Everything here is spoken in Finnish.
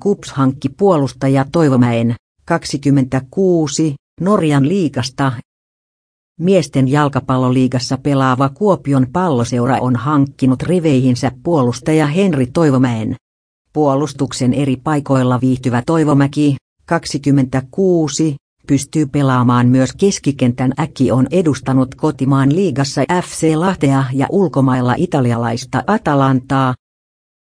KUPS hankki puolustaja Toivomäen, 26, Norjan liigasta. Miesten jalkapalloliigassa pelaava Kuopion palloseura on hankkinut riveihinsä puolustaja Henri Toivomäen. Puolustuksen eri paikoilla viihtyvä Toivomäki, 26, pystyy pelaamaan myös keskikentän äki on edustanut kotimaan liigassa FC Lahtea ja ulkomailla italialaista Atalantaa,